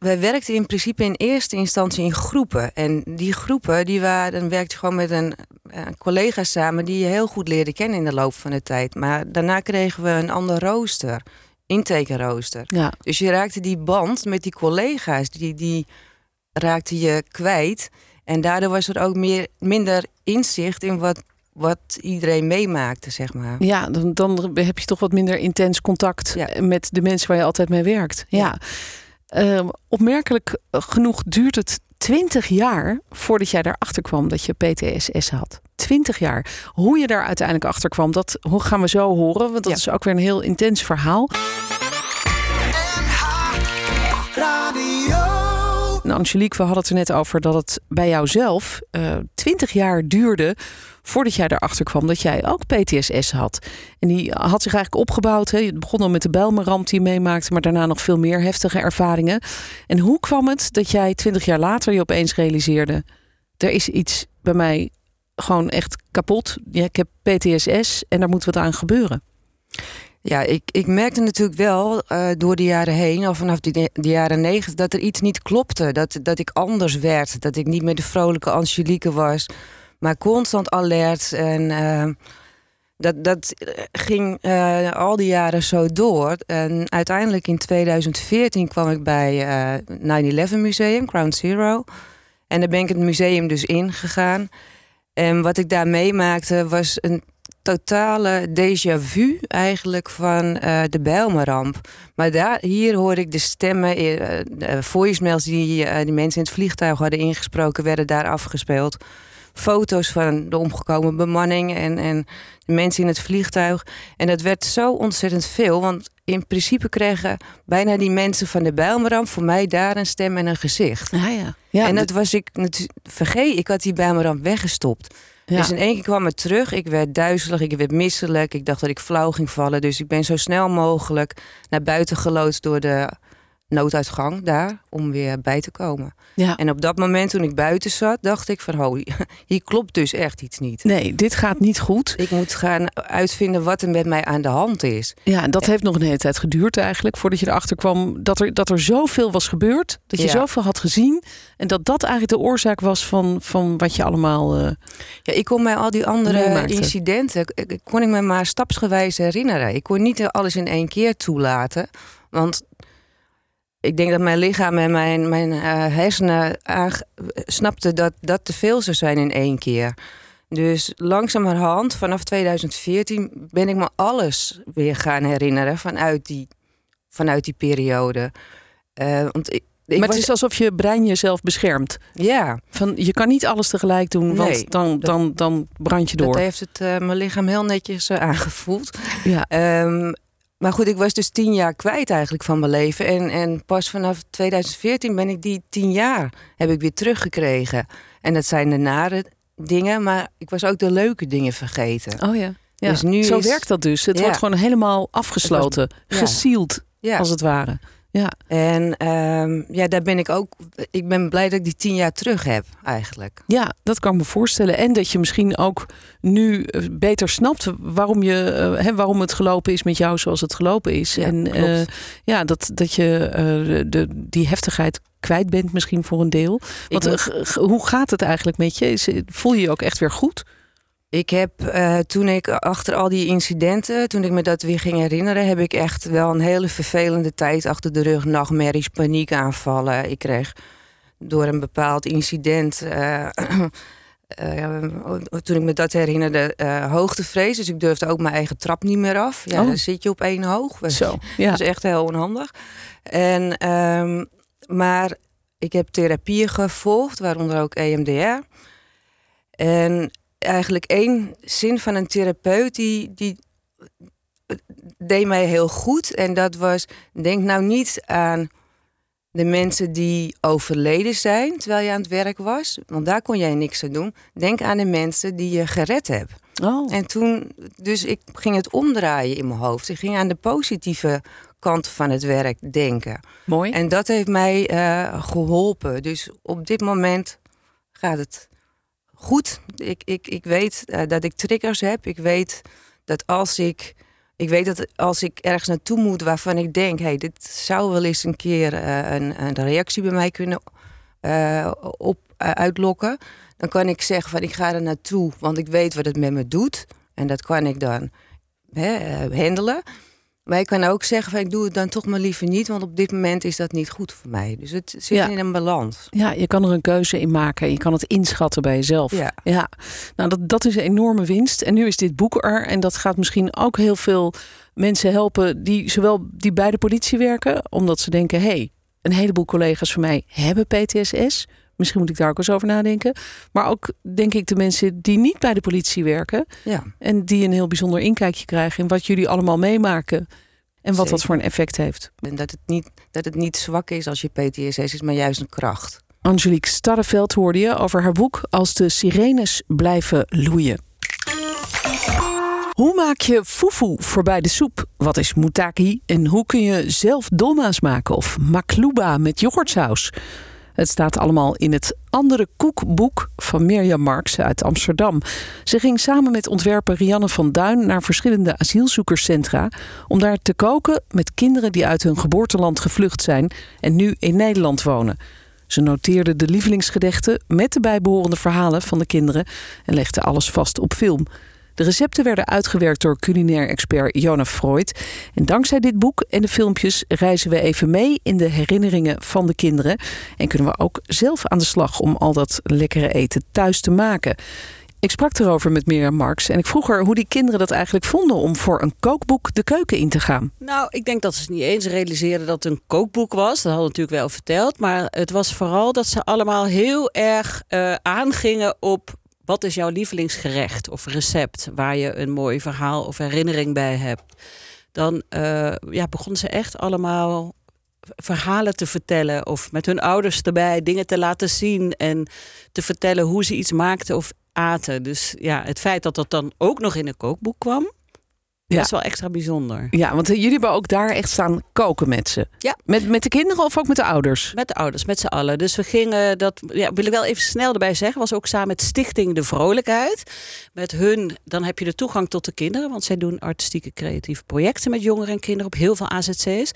Wij werkten in principe in eerste instantie in groepen. En die groepen, die waren, dan werkte je gewoon met een, een collega samen die je heel goed leerde kennen in de loop van de tijd. Maar daarna kregen we een ander rooster, intekenrooster. Ja, Dus je raakte die band met die collega's, die, die raakte je kwijt. En daardoor was er ook meer, minder inzicht in wat, wat iedereen meemaakte, zeg maar. ja dan, dan heb je toch wat minder intens contact Ja. met de mensen waar je altijd mee werkt. Ja. Ja. Ehm, opmerkelijk genoeg duurt het 20 jaar voordat jij erachter kwam dat je PTSS had. 20 jaar. Hoe je daar uiteindelijk achter kwam, dat gaan we zo horen. Want dat Ja. is ook weer een heel intens verhaal. Angelique, we hadden het er net over dat het bij jou zelf eh 20 jaar duurde voordat jij erachter kwam dat jij ook PTSS had. En die had zich eigenlijk opgebouwd. Hè. Je begon al met de Bijlmerramp die je meemaakte, maar daarna nog veel meer heftige ervaringen. En hoe kwam het dat jij 20 jaar later je opeens realiseerde: er is iets bij mij gewoon echt kapot. Ja, ik heb PTSS en daar moet wat aan gebeuren. Ja, ik, ik merkte natuurlijk wel eh, door de jaren heen, al vanaf de, de jaren negentig, dat er iets niet klopte. Dat, dat ik anders werd. Dat ik niet meer de vrolijke Angelique was, maar constant alert. En eh, dat, dat ging eh, al die jaren zo door. En uiteindelijk in 2014 kwam ik bij eh 9-11 Museum, Ground Zero. En daar ben ik het museum dus ingegaan. En wat ik daar meemaakte was een totale déjà vu eigenlijk van eh, de Bijlmerramp. Maar daar, hier hoorde ik de stemmen, eh, de voicemails die die mensen in het vliegtuig hadden ingesproken, werden daar afgespeeld. Foto's van de omgekomen bemanning en, en de mensen in het vliegtuig. En dat werd zo ontzettend veel, want in principe kregen bijna die mensen van de Bijlmerramp voor mij daar een stem en een gezicht. Ja, ja. ja en dat was ik vergeet, ik had die Bijlmerramp weggestopt. Dus in één keer kwam het terug. Ik werd duizelig, ik werd misselijk. Ik dacht dat ik flauw ging vallen. Dus ik ben zo snel mogelijk naar buiten geloodst door de, nooduitgang daar om weer bij te komen. Ja. En op dat moment toen ik buiten zat, dacht ik van oh, [laughs] hier klopt dus echt iets niet. Nee, dit gaat niet goed. Ik moet gaan uitvinden wat er met mij aan de hand is. Ja, en dat heeft nog een hele tijd geduurd eigenlijk voordat je erachter kwam dat er, dat er zoveel was gebeurd, dat je Ja. zoveel had gezien en dat dat eigenlijk de oorzaak was van, van wat je allemaal. eh, Ja, ik kon mij al die andere Meemaakte. incidenten, kon ik me maar stapsgewijs herinneren. Ik kon niet alles in één keer toelaten. Want ik denk dat mijn lichaam en mijn, mijn eh, hersenen snapten dat dat te veel zou zijn in één keer. Dus langzamerhand, vanaf 2014, ben ik me alles weer gaan herinneren vanuit die, vanuit die periode. Eh, want ik, ik maar was- het is alsof je brein jezelf beschermt. ja, Van, je kan niet alles tegelijk doen, want Nee, dan, dan, dan brand je door. dat heeft het, eh, mijn lichaam heel netjes eh, aangevoeld. Ja. Ehm, maar goed, ik was dus tien jaar kwijt eigenlijk van mijn leven. En, en pas vanaf 2014 ben ik die tien jaar heb ik weer teruggekregen. En dat zijn de nare dingen, maar ik was ook de leuke dingen vergeten. Oh ja. ja. Dus nu Zo is- werkt dat dus. Het Ja. wordt gewoon helemaal afgesloten, ja. gesield als het ware. Ja. En ehm, ja, daar ben ik ook. Ik ben blij dat ik die tien jaar terug heb, eigenlijk. Ja, dat kan ik me voorstellen. En dat je misschien ook nu eh, beter snapt waarom, je, eh, hè, waarom het gelopen is met jou zoals het gelopen is. Ja, en eh, ja, dat, dat je de, die heftigheid kwijt bent misschien voor een deel. Want moet- hoe gaat het eigenlijk met je? Is, voel je je ook echt weer goed? Ik heb eh, toen ik achter al die incidenten, toen ik me dat weer ging herinneren, heb ik echt wel een hele vervelende tijd achter de rug. Nachtmerries, paniekaanvallen. Ik kreeg door een bepaald incident. eh, [clears throat] eh, toen ik me dat herinnerde, hoogtevrees. Dus ik durfde ook mijn eigen trap niet meer af. Ja, Oh. dan zit je op één hoog. Zo, ja. Dat is echt heel onhandig. En, ehm, maar ik heb therapieën gevolgd, waaronder ook EMDR. En eigenlijk één zin van een therapeut die, die deed mij heel goed. En dat was, denk nou niet aan de mensen die overleden zijn terwijl je aan het werk was. Want daar kon jij niks aan doen. Denk aan de mensen die je gered hebt. Oh, En toen, dus ik ging het omdraaien in mijn hoofd. Ik ging aan de positieve kant van het werk denken. mooi. En dat heeft mij eh, geholpen. Dus op dit moment gaat het goed. Ik, ik, ik weet eh, dat ik triggers heb. Ik weet dat als ik. Ik weet dat als ik ergens naartoe moet waarvan ik denk, hey, dit zou wel eens een keer eh, een, een reactie bij mij kunnen eh, op, uitlokken. Dan kan ik zeggen van ik ga er naartoe, want ik weet wat het met me doet. En dat kan ik dan hè, handelen. Maar ik kan ook zeggen van ik doe het dan toch maar liever niet, want op dit moment is dat niet goed voor mij. Dus het zit Ja. in een balans. Ja, je kan er een keuze in maken. Je kan het inschatten bij jezelf. Ja. Ja, nou dat, dat is een enorme winst. En nu is dit boek er. En dat gaat misschien ook heel veel mensen helpen die zowel die bij de politie werken, omdat ze denken: hé, hey, een heleboel collega's van mij hebben PTSS. Misschien moet ik daar ook eens over nadenken. Maar ook denk ik de mensen die niet bij de politie werken Ja. en die een heel bijzonder inkijkje krijgen in wat jullie allemaal meemaken en wat dat voor een effect heeft. En dat het, niet, dat het niet zwak is als je PTSS is, maar juist een kracht. Angelique Starreveld hoorde je over haar boek Als de sirenes blijven loeien. Hoe maak je fufu voorbij de soep? Wat is mutaki? En hoe kun je zelf dolma's maken of makluba met yoghurtsaus? Het staat allemaal in het andere koekboek van Mirjam Marks uit Amsterdam. Ze ging samen met ontwerper Rianne van Duin naar verschillende asielzoekerscentra om daar te koken met kinderen die uit hun geboorteland gevlucht zijn en nu in Nederland wonen. Ze noteerde de lievelingsgerechten met de bijbehorende verhalen van de kinderen en legde alles vast op film. De recepten werden uitgewerkt door culinair expert Jona Freud. En dankzij dit boek en de filmpjes reizen we even mee in de herinneringen van de kinderen. En kunnen we ook zelf aan de slag om al dat lekkere eten thuis te maken. Ik sprak erover met Mirjam Marks en ik vroeg haar hoe die kinderen dat eigenlijk vonden om voor een kookboek de keuken in te gaan. Nou, ik denk dat ze niet eens realiseerden dat het een kookboek was. Dat hadden we natuurlijk wel verteld. Maar het was vooral dat ze allemaal heel erg eh, aangingen op wat is jouw lievelingsgerecht of recept waar je een mooi verhaal of herinnering bij hebt. Dan eh, ja, begonnen ze echt allemaal verhalen te vertellen of met hun ouders erbij dingen te laten zien en te vertellen hoe ze iets maakten of aten. Dus ja, het feit dat dat dan ook nog in een kookboek kwam, Ja. Dat is wel extra bijzonder. Ja, want eh, jullie hebben ook daar echt staan koken met ze. Ja. Met, met de kinderen of ook met de ouders? Met de ouders, met z'n allen. Dus we gingen, dat ja, wil ik wel even snel erbij zeggen, was ook samen met Stichting De Vrolijkheid. Met hun, dan heb je de toegang tot de kinderen, want zij doen artistieke creatieve projecten met jongeren en kinderen op heel veel AZC's.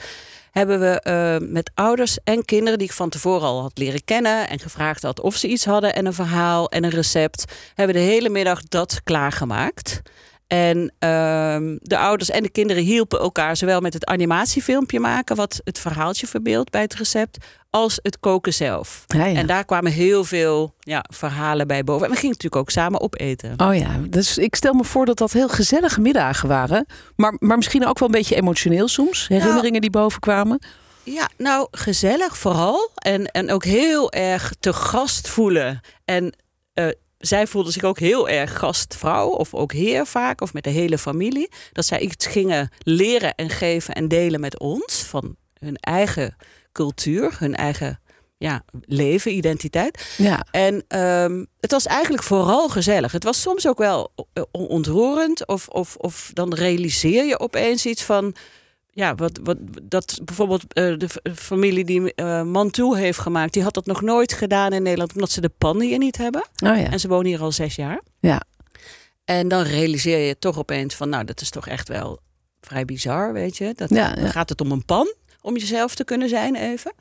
Hebben we eh, met ouders en kinderen die ik van tevoren al had leren kennen en gevraagd had of ze iets hadden en een verhaal en een recept, hebben de hele middag dat klaargemaakt. En ehm, de ouders en de kinderen hielpen elkaar zowel met het animatiefilmpje maken, wat het verhaaltje verbeeldt bij het recept, als het koken zelf. Ja, ja. En daar kwamen heel veel ja, verhalen bij boven. En we gingen natuurlijk ook samen opeten. Oh ja, dus ik stel me voor dat dat heel gezellige middagen waren. Maar, maar misschien ook wel een beetje emotioneel soms. Herinneringen die boven kwamen. Ja, nou, gezellig vooral. En, en ook heel erg te gast voelen. En eh, zij voelde zich ook heel erg gastvrouw, of ook heer vaak, of met de hele familie. Dat zij iets gingen leren en geven en delen met ons van hun eigen cultuur, hun eigen ja, leven, identiteit. Ja, En ehm, het was eigenlijk vooral gezellig. Het was soms ook wel on- ontroerend. Of, of, of dan realiseer je opeens iets van. Ja, wat, wat, dat bijvoorbeeld eh, de familie die eh Mantoe heeft gemaakt, die had dat nog nooit gedaan in Nederland, omdat ze de pan hier niet hebben. oh ja. En ze wonen hier al zes jaar. Ja. En dan realiseer je toch opeens van, nou, dat is toch echt wel vrij bizar, weet je. Dat, Ja, Dan gaat het om een pan, om jezelf te kunnen zijn even.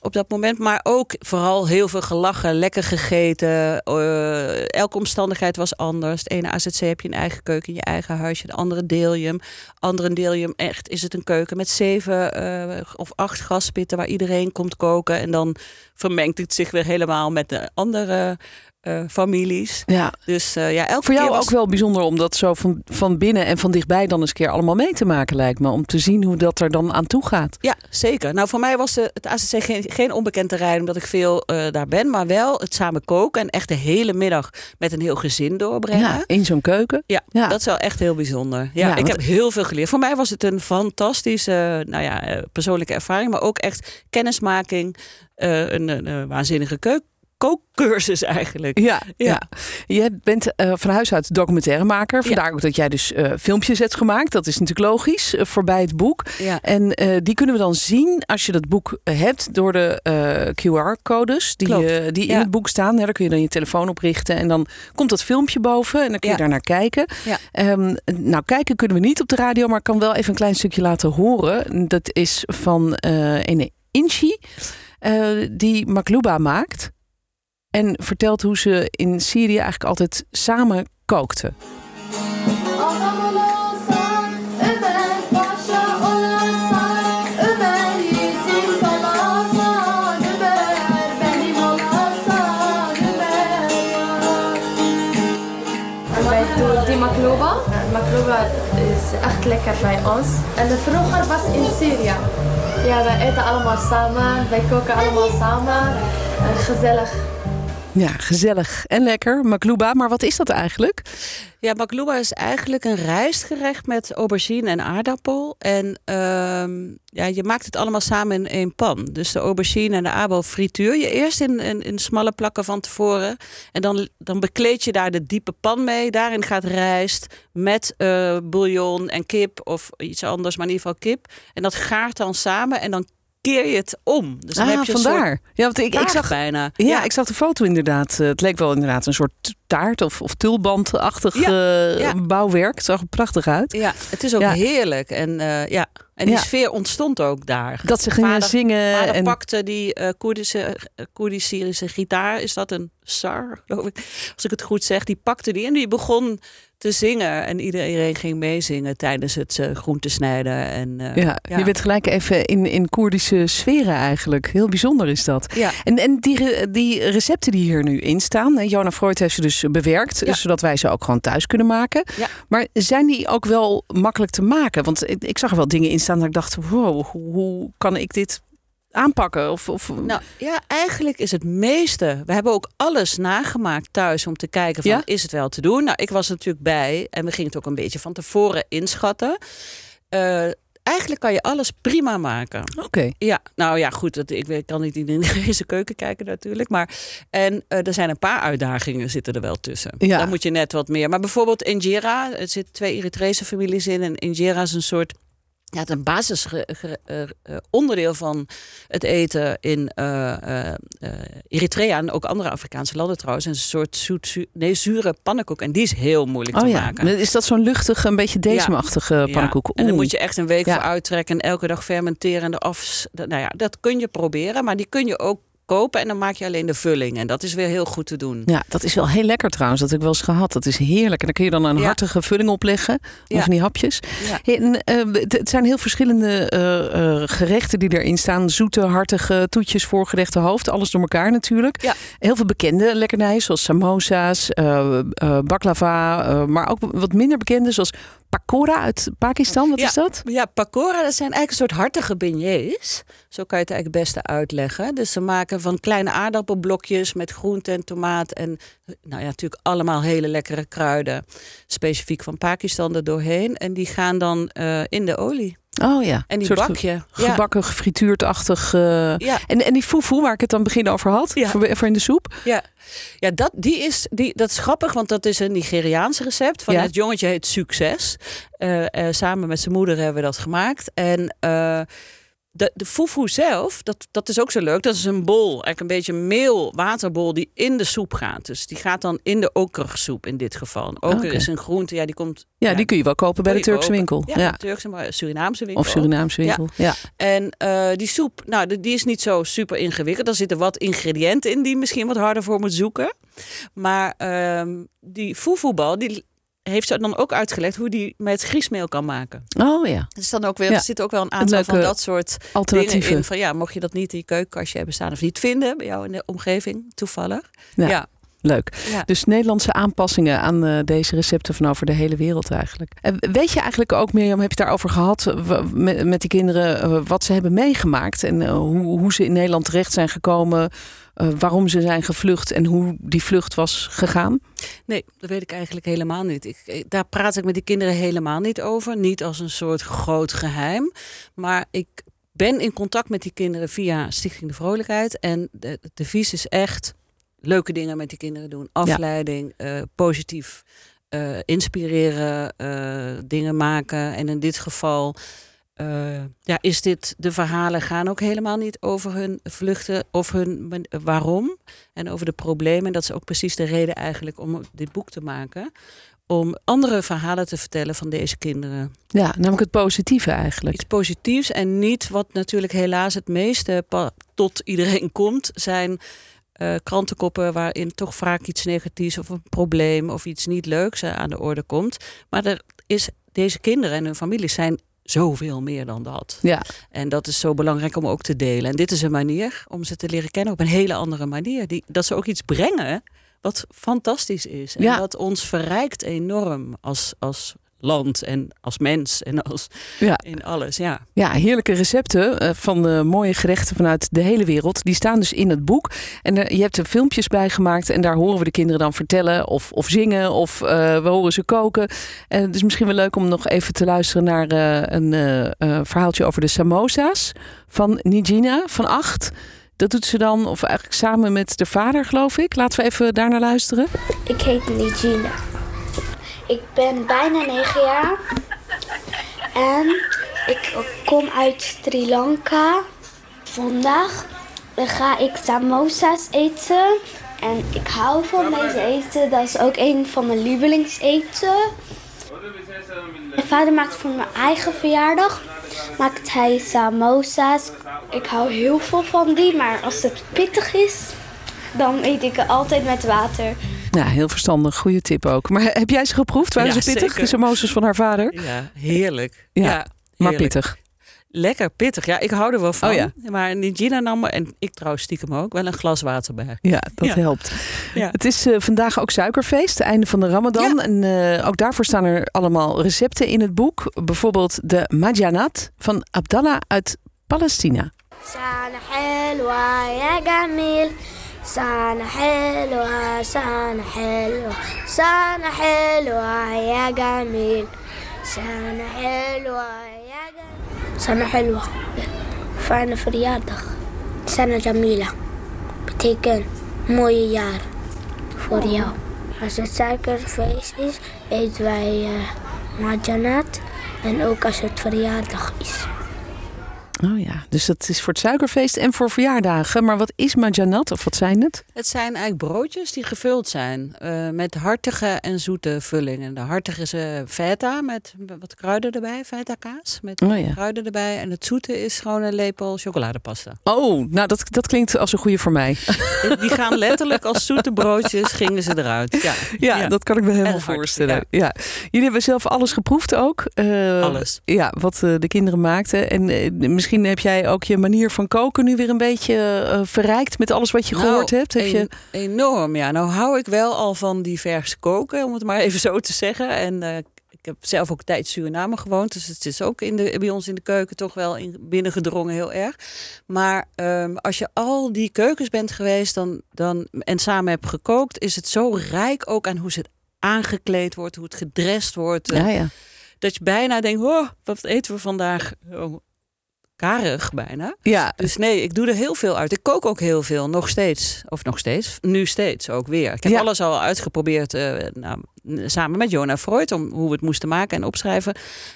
Op dat moment. Maar ook vooral heel veel gelachen, lekker gegeten. Eh, elke omstandigheid was anders. Het ene AZC heb je een eigen keuken in je eigen huisje. De andere deel je hem. Andere deel je hem echt is het een keuken met zeven eh, of acht gaspitten waar iedereen komt koken. En dan vermengt het zich weer helemaal met de andere eh, families. ja. Dus eh, ja, elke Voor jou keer was ook wel bijzonder om dat zo van, van binnen en van dichtbij dan eens een keer allemaal mee te maken, lijkt me. Om te zien hoe dat er dan aan toe gaat. Ja, zeker. Nou, voor mij was de, het AZC geen, geen onbekend terrein, omdat ik veel eh, daar ben. Maar wel het samen koken en echt de hele middag met een heel gezin doorbrengen. Ja, in zo'n keuken. Ja, Ja. dat is wel echt heel bijzonder. Ja, Ja, ik want- heb heel veel geleerd. Voor mij was het een fantastische nou ja, persoonlijke ervaring, maar ook echt kennismaking. een, waanzinnige keuk kookcursus eigenlijk. Ja, ja. Ja. Je bent eh, van huis uit documentairemaker. Vandaar ook dat jij dus eh, filmpjes hebt gemaakt. Dat is natuurlijk logisch eh, voorbij het boek. Ja. En die kunnen we dan zien als je dat boek hebt door de QR-codes die, die in het boek staan. Daar kun je dan je telefoon op richten en dan komt dat filmpje boven en dan kun je daar naar kijken. Ja. Ehm, nou, kijken kunnen we niet op de radio, maar ik kan wel even een klein stukje laten horen. Dat is van een Inchi die Makluba maakt. En vertelt hoe ze in Syrië eigenlijk altijd samen kookten. Adam olarsan Ömer Paşa olarsan Ömer yiğitim kalarsan Ömer benim olarsan Ömer Wij doen die makluba. Makluba is Ja, gezellig. En lekker. Makluba, maar wat is dat eigenlijk? Ja, makluba is eigenlijk een rijstgerecht met aubergine en aardappel. En ehm, ja, je maakt het allemaal samen in één pan. Dus de aubergine en de aardappel frituur je eerst in, in, in smalle plakken van tevoren. En dan, dan bekleed je daar de diepe pan mee. Daarin gaat rijst met eh, bouillon en kip of iets anders, maar in ieder geval kip. En dat gaart dan samen en dan keer je het om. Dus dan ah, heb je vandaar. Ja, want ik, ik zag bijna. Ja, ik zag de foto inderdaad. Eh, Het leek wel inderdaad een soort taart of, of tulbandachtig Ja, eh, ja. bouwwerk. Het zag er prachtig uit. Ja, het is ook heerlijk. En, eh, ja. en die sfeer ontstond ook daar. Dat ze gingen Vader- zingen. Vader en, pakte die eh Koerdische, Koerdisch-Syrische gitaar. Is dat een sar, geloof ik? Als ik het goed zeg. Die pakte die en die begon te zingen. En iedereen ging meezingen tijdens het eh groente snijden. En, eh, ja, je bent gelijk even in, in Koerdische sferen eigenlijk. Heel bijzonder is dat. Ja. En, en die, die recepten die hier nu in staan. Jona Freud heeft ze dus bewerkt. Ja. Zodat wij ze ook gewoon thuis kunnen maken. Ja. Maar zijn die ook wel makkelijk te maken? Want ik, ik zag er wel dingen in staan dat ik dacht... Wow, hoe, hoe kan ik dit aanpakken? Of, of, Nou ja, eigenlijk is het meeste. We hebben ook alles nagemaakt thuis om te kijken van Ja? is het wel te doen. Nou, ik was natuurlijk bij en we gingen het ook een beetje van tevoren inschatten. Eh, eigenlijk kan je alles prima maken. Oké. Ja, nou ja, goed. Dat, ik weet- kan niet in [laughs] deze keuken kijken natuurlijk. Maar, en eh, er zijn een paar uitdagingen zitten er wel tussen. Ja. Daar moet je net wat meer. Maar bijvoorbeeld injera. Er zitten twee Eritrese families in. En injera is een soort... Ja, het een basis ge- ge- eh, eh, van het eten in eh, Eritrea en ook andere Afrikaanse landen trouwens. Een soort zoet, zu- nee, zure pannenkoek. En die is heel moeilijk Oh te ja. maken. Is dat zo'n luchtige, een beetje desemachtige Ja, pannenkoek? En dan moet je echt een week voor uittrekken en elke dag fermenteren en de af. Nou ja, dat kun je proberen, maar die kun je ook kopen en dan maak je alleen de vulling. En dat is weer heel goed te doen. Ja, dat is wel heel lekker trouwens. Dat heb ik wel eens gehad. Dat is heerlijk. En dan kun je dan een Ja. hartige vulling opleggen. Ja. Of die hapjes. Ja. En, eh, het zijn heel verschillende eh, eh, gerechten die erin staan. Zoete, hartige toetjes, voorgerechte hoofd. Alles door elkaar natuurlijk. Ja. Heel veel bekende lekkernijen zoals samosa's, eh, baklava. maar ook wat minder bekende zoals pakora uit Pakistan. Wat Ja. is dat? Ja, pakora, dat zijn eigenlijk een soort hartige beignets. Zo kan je het eigenlijk het beste uitleggen. Dus ze maken van kleine aardappelblokjes met groente en tomaat. En nou ja, natuurlijk allemaal hele lekkere kruiden. Specifiek van Pakistan er doorheen. En die gaan dan eh, in de olie. Oh ja. En die Soort bak je. Ja. Gebakken, gefrituurdachtig. eh, Ja, En, en die fufu waar ik het aan het begin over had. Ja. Voor, voor in de soep. Ja, ja dat, die is, die, dat is grappig, want dat is een Nigeriaans recept. Van Ja. Het jongetje heet Succes. Eh, eh, samen met zijn moeder hebben we dat gemaakt. En eh, de, de fufu zelf, dat, dat is ook zo leuk. Dat is een bol, eigenlijk een beetje meel, waterbol die in de soep gaat. Dus die gaat dan in de okersoep in dit geval. Oker is een groente, ja, die komt... Ja, die kun je wel kopen bij de Turkse winkel. Ja, Turkse, maar Surinaamse winkel. Of Surinaamse winkel. Ja. En eh, die soep, nou, die is niet zo super ingewikkeld. Er zitten wat ingrediënten in die je misschien wat harder voor moet zoeken. Maar ehm, die foevoebal, die heeft ze dan ook uitgelegd hoe die met griesmeel kan maken. Oh ja, is dan ook weer, Ja. er zitten ook wel een aantal leuke van dat soort dingen alternatieven. in. Van ja, mocht je dat niet in je keukenkastje hebben staan of niet vinden bij jou in de omgeving, toevallig. Ja. ja. Leuk. ja. Dus Nederlandse aanpassingen aan eh, deze recepten van over de hele wereld eigenlijk. En weet je eigenlijk ook, Mirjam, heb je het daarover gehad eh, met die kinderen, eh, wat ze hebben meegemaakt en eh, hoe, hoe ze in Nederland terecht zijn gekomen, eh, waarom ze zijn gevlucht en hoe die vlucht was gegaan? Nee, dat weet ik eigenlijk helemaal niet. Ik, ik- daar praat ik met die kinderen helemaal niet over. Niet als een soort groot geheim. Maar ik ben in contact met die kinderen via Stichting de Vrolijkheid. En de, de devies is echt leuke dingen met die kinderen doen. Afleiding, eh, positief eh, inspireren, eh, dingen maken. En in dit geval eh, ja, is dit, de verhalen gaan ook helemaal niet over hun vluchten of hun waarom. En over de problemen. En dat is ook precies de reden eigenlijk om dit boek te maken. Om andere verhalen te vertellen van deze kinderen. Ja, namelijk het positieve eigenlijk. Iets positiefs en niet wat natuurlijk helaas het meeste tot iedereen [laughs] komt, zijn eh, krantenkoppen waarin toch vaak iets negatiefs of een probleem of iets niet leuks eh, aan de orde komt. Maar er is, deze kinderen en hun families zijn zoveel meer dan dat. Ja, En dat is zo belangrijk om ook te delen. En dit is een manier om ze te leren kennen op een hele andere manier. Die, dat ze ook iets brengen wat fantastisch is. En Ja. wat ons verrijkt enorm als, als land en als mens en als ja. in alles. Ja. Ja, heerlijke recepten eh, van de mooie gerechten vanuit de hele wereld. Die staan dus in het boek. En eh, je hebt er filmpjes bij gemaakt. En daar horen we de kinderen dan vertellen of, of zingen. Of eh, we horen ze koken. En het is misschien wel leuk om nog even te luisteren naar eh, een verhaaltje over de samosa's van Nijina van acht. Dat doet ze dan, of eigenlijk samen met de vader, geloof ik. Laten we even daar naar luisteren. Ik heet Nijina. Ik ben bijna 9 jaar. En ik kom uit Sri Lanka. Vandaag ga ik samosa's eten. En ik hou van deze eten. Dat is ook een van mijn lievelingseten. Mijn vader maakt voor mijn eigen verjaardag maakt hij samosa's. Ik hou heel veel van die, maar als het pittig is, dan eet ik het altijd met water. Ja, heel verstandig. Goede tip ook. Maar heb jij ze geproefd? Waren Ja, ze pittig? zeker. De samosas van haar vader? ja, heerlijk. Ja, Ja, Maar pittig. Lekker pittig. Ja, ik hou er wel van. Oh ja. Maar Nigina nam me, en ik trouwens stiekem ook, wel een glas water bij. Ja, dat Ja. helpt. Ja. Het is eh, vandaag ook suikerfeest, einde van de Ramadan. Ja. En eh, ook daarvoor staan er allemaal recepten in het boek. Bijvoorbeeld de Majanat van Abdallah uit Palestina. سنة حلوة سنة حلوة سنة حلوة يا جميل. سنة حلوة يا جميل. سنة حلوة. فأنا في رياضة سنة جميلة. بتيكن مويار فوريا has a sacrifice is it via معجنات ان اوكا في رياضة خيس Oh ja, dus dat is voor het suikerfeest en voor verjaardagen. Maar wat is majanat of wat zijn het? Het zijn eigenlijk broodjes die gevuld zijn eh, met hartige en zoete vullingen. De hartige is eh, feta met wat kruiden erbij, feta kaas met Oh ja. kruiden erbij. En het zoete is gewoon een lepel chocoladepasta. Oh, nou dat, dat klinkt als een goede voor mij. Die [laughs] gaan letterlijk als zoete broodjes gingen ze eruit. Ja, Ja, dat kan ik me helemaal En hard, voorstellen. Ja. Jullie hebben zelf alles geproefd ook. eh, Alles. Ja, wat de kinderen maakten. En eh, misschien heb jij ook je manier van koken nu weer een beetje eh, verrijkt met alles wat je gehoord Nou, hebt. Heb je... en- Enorm, ja. Nou hou ik wel al van divers koken, om het maar [laughs] even zo te zeggen. En eh, ik heb zelf ook tijd in Suriname gewoond. Dus het is ook in de, bij ons in de keuken toch wel in, binnengedrongen heel erg. Maar ehm, als je al die keukens bent geweest dan, dan, en samen hebt gekookt... is het zo rijk ook aan hoe ze het aangekleed wordt, hoe het gedrest wordt. eh, Ja, ja. Dat je bijna denkt, oh, wat eten we vandaag? Oh, karig bijna. Ja, Dus nee, ik doe er heel veel uit. Ik kook ook heel veel, nog steeds. Of nog steeds, nu steeds ook weer. Ik heb Ja. alles al uitgeprobeerd eh, nou, samen met Jonah Freud... om hoe we het moesten maken en opschrijven.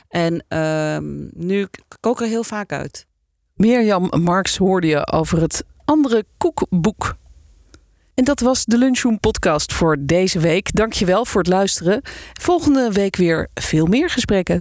En ehm, nu kook ik er heel vaak uit. Mirjam Marks hoorde je over het andere koekboek. En dat was de Lunchroom podcast voor deze week. Dankjewel voor het luisteren. Volgende week weer veel meer gesprekken.